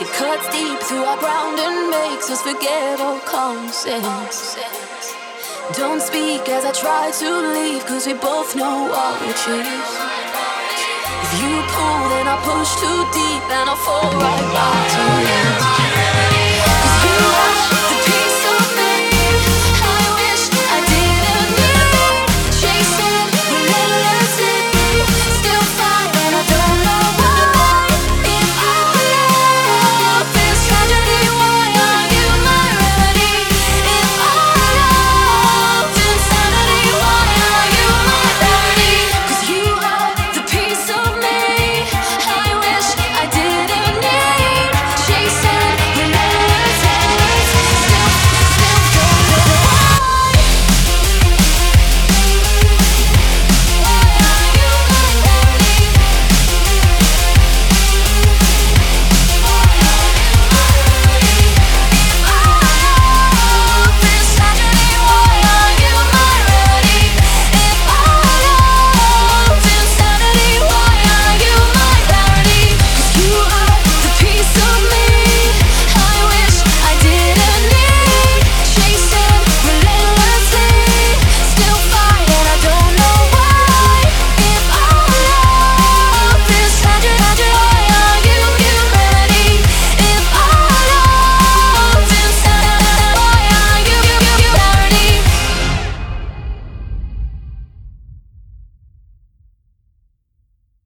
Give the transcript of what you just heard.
It cuts deep through our ground and makes us forget all common sense. Don't speak as I try to leave, cause we both know what we choose. If you pull, then I push too deep and I fall right back to.